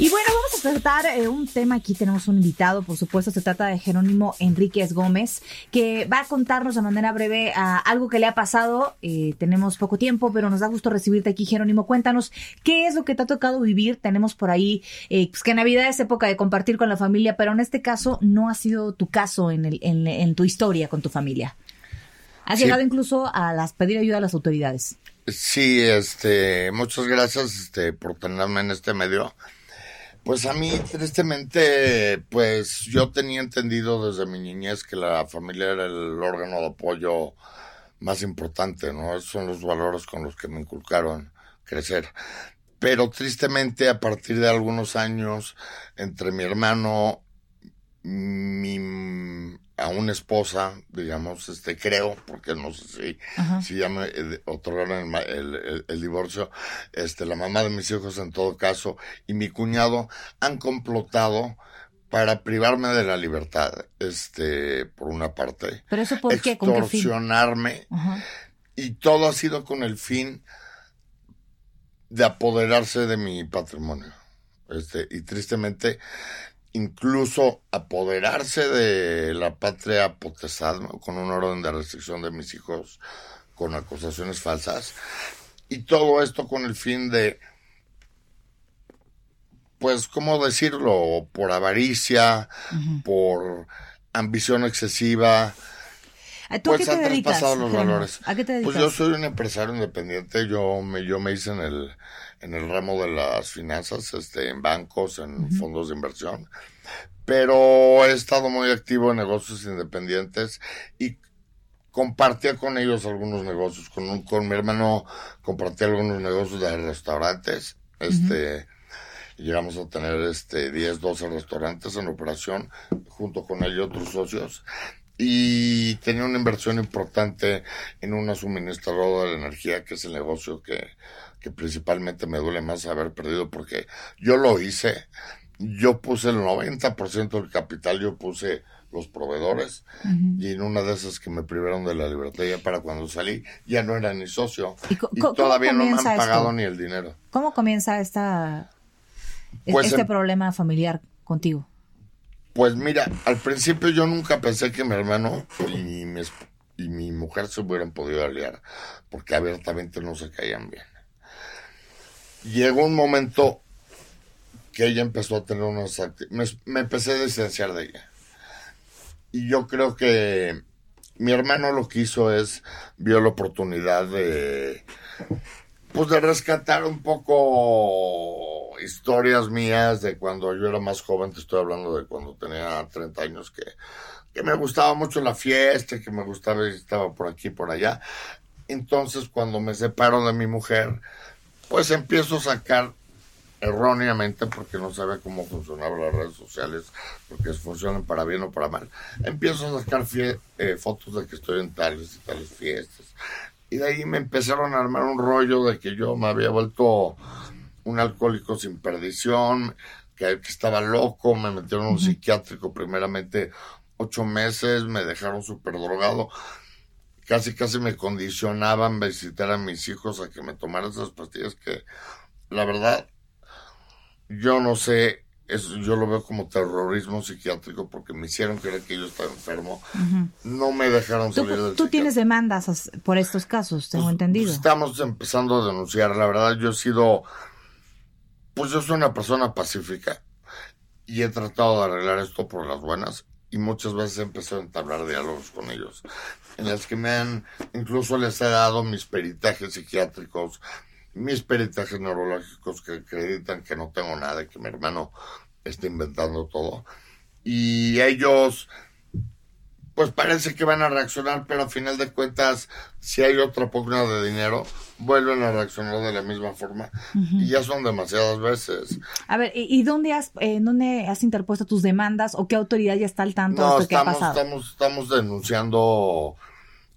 Y bueno, vamos a tratar eh, un tema. Aquí tenemos un invitado, por supuesto, se trata de Jerónimo Enríquez Gómez, que va a contarnos de manera breve a algo que le ha pasado. Eh, tenemos poco tiempo, pero nos da gusto recibirte aquí, Jerónimo. Cuéntanos qué es lo que te ha tocado vivir. Tenemos por ahí eh, pues que Navidad es época de compartir con la familia, pero en este caso no ha sido tu caso en, el, en, en tu historia con tu familia. Has Sí. llegado incluso a las pedir ayuda a las autoridades. Sí, este, muchas gracias este, por tenerme en este medio. Pues a mí, tristemente, pues yo tenía entendido desde mi niñez que la familia era el órgano de apoyo más importante, ¿no? Esos son los valores con los que me inculcaron crecer. Pero tristemente, a partir de algunos años, entre mi hermano, mi a una esposa, digamos, este, creo, porque no sé si, si ya me eh, otorgaron el, el- el- el divorcio, este, la mamá de mis hijos en todo caso, y mi cuñado han complotado para privarme de la libertad, este, por una parte. ¿Pero eso por qué? ¿Con qué fin? Extorsionarme, y todo ha sido con el fin de apoderarse de mi patrimonio. Este, y tristemente, incluso apoderarse de la patria potestad ¿no? con un orden de restricción de mis hijos con acusaciones falsas. Y todo esto con el fin de, pues, ¿cómo decirlo? Por avaricia, por ambición excesiva, ¿A ¿Tú a pues qué te han dedicas? traspasado los valores. ¿A qué te dedicas? Pues yo soy un empresario independiente, yo me, yo me hice en el, en el ramo de las finanzas, este, en bancos, en fondos de inversión, pero he estado muy activo en negocios independientes y compartía con ellos algunos negocios, con, un- con mi hermano compartí algunos negocios de restaurantes, este, llegamos a tener este 10, 12 restaurantes en operación, junto con él y otros socios, y tenía una inversión importante en una suministradora de energía, que es el negocio que, que principalmente me duele más haber perdido, porque yo lo hice, yo puse el 90% del capital, yo puse los proveedores, y en una de esas que me privaron de la libertad ya para cuando salí, ya no era ni socio, ¿Y todavía no me han esto? pagado ni el dinero. ¿Cómo comienza esta, Pues este em- problema familiar contigo? Pues mira, al principio yo nunca pensé que mi hermano y mi, mujer se hubieran podido aliar, porque abiertamente no se caían bien. Llegó un momento que ella empezó a tener unos acti- me, me empecé a distanciar de ella. Y yo creo que mi hermano lo que hizo es, vio la oportunidad de, pues de rescatar un poco historias mías de cuando yo era más joven, te estoy hablando de cuando tenía 30 años, que, que me gustaba mucho la fiesta, que me gustaba y estaba por aquí por allá. Entonces, cuando me separo de mi mujer, pues empiezo a sacar erróneamente, porque no sabía cómo funcionaban las redes sociales, porque funcionan para bien o para mal. Empiezo a sacar eh, fotos de que estoy en tales y tales fiestas. Y de ahí me empezaron a armar un rollo de que yo me había vuelto un alcohólico sin perdición, que, que estaba loco, me metieron a un psiquiátrico primeramente ocho meses, me dejaron súper drogado, casi casi me condicionaban visitar a mis hijos a que me tomaran esas pastillas que la verdad yo no sé, yo lo veo como terrorismo psiquiátrico porque me hicieron creer que yo estaba enfermo, no me dejaron Tú, salir del tú tienes demandas as- por estos casos, tengo Pues, entendido. pues, estamos empezando a denunciar. La verdad, yo he sido. Pues yo soy una persona pacífica y he tratado de arreglar esto por las buenas y muchas veces he empezado a entablar diálogos con ellos en las que me han. Incluso les he dado mis peritajes psiquiátricos, mis peritajes neurológicos que acreditan que no tengo nada, que mi hermano está inventando todo. Y ellos pues parece que van a reaccionar, pero a final de cuentas, si hay otra pugna de dinero, vuelven a reaccionar de la misma forma. Y ya son demasiadas veces. A ver, ¿y, y dónde has eh, dónde has interpuesto tus demandas o qué autoridad ya está al tanto de No, esto que ha estamos, pasado? estamos, estamos denunciando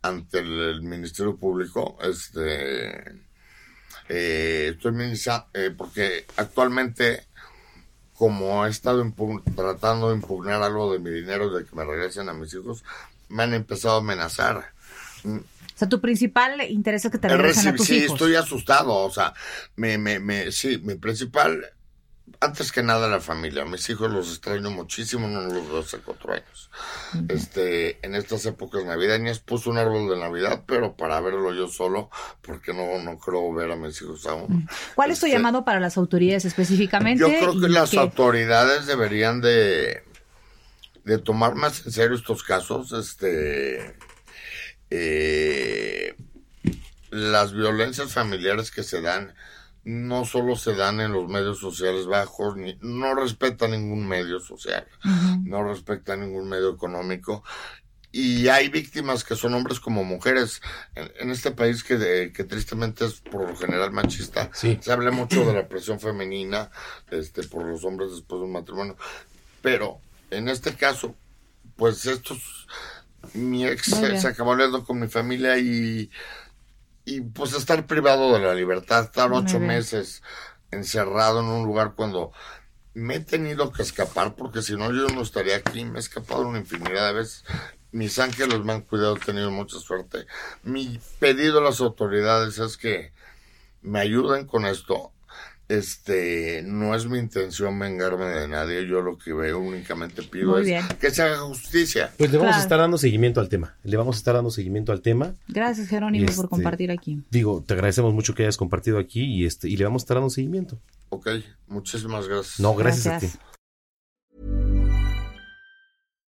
ante el, el Ministerio Público, este, eh, estoy ministra- eh, porque actualmente, como he estado tratando de impugnar algo de mi dinero de que me regresen a mis hijos, me han empezado a amenazar. O sea, tu principal interés es que te He regresen a tus sí, hijos. estoy asustado, o sea, me, me, me, sí, mi principal, antes que nada la familia, mis hijos los extraño muchísimo, no los veo hace cuatro años. Este, en estas épocas navideñas puse un árbol de Navidad, pero para verlo yo solo, porque no, no creo ver a mis hijos aún. ¿Cuál es tu Este, llamado para las autoridades específicamente? Yo creo que las autoridades deberían de, de tomar más en serio estos casos. Este, eh, las violencias familiares que se dan no solo se dan en los medios sociales bajos, ni, no respeta ningún medio social, no respeta ningún medio económico. Y hay víctimas que son hombres como mujeres. En, en este país que, de- que tristemente es por lo general machista, Sí. se habla mucho de la presión femenina este, por los hombres después de un matrimonio. Pero en este caso, pues estos, mi ex se acabó hablando con mi familia y, y pues estar privado de la libertad, estar ocho meses encerrado en un lugar cuando me he tenido que escapar porque si no yo no estaría aquí, me he escapado una infinidad de veces. Mis ángeles me han cuidado, he tenido mucha suerte. Mi pedido a las autoridades es que me ayuden con esto. Este, no es mi intención vengarme de nadie, yo lo que veo únicamente pido Muy es bien. que se haga justicia. Pues le vamos Claro. a estar dando seguimiento al tema. Le vamos a estar dando seguimiento al tema. Gracias, Jerónimo, por Este, compartir aquí. Digo, te agradecemos mucho que hayas compartido aquí y este y le vamos a estar dando seguimiento. Ok, muchísimas gracias. No, gracias, Gracias. a ti.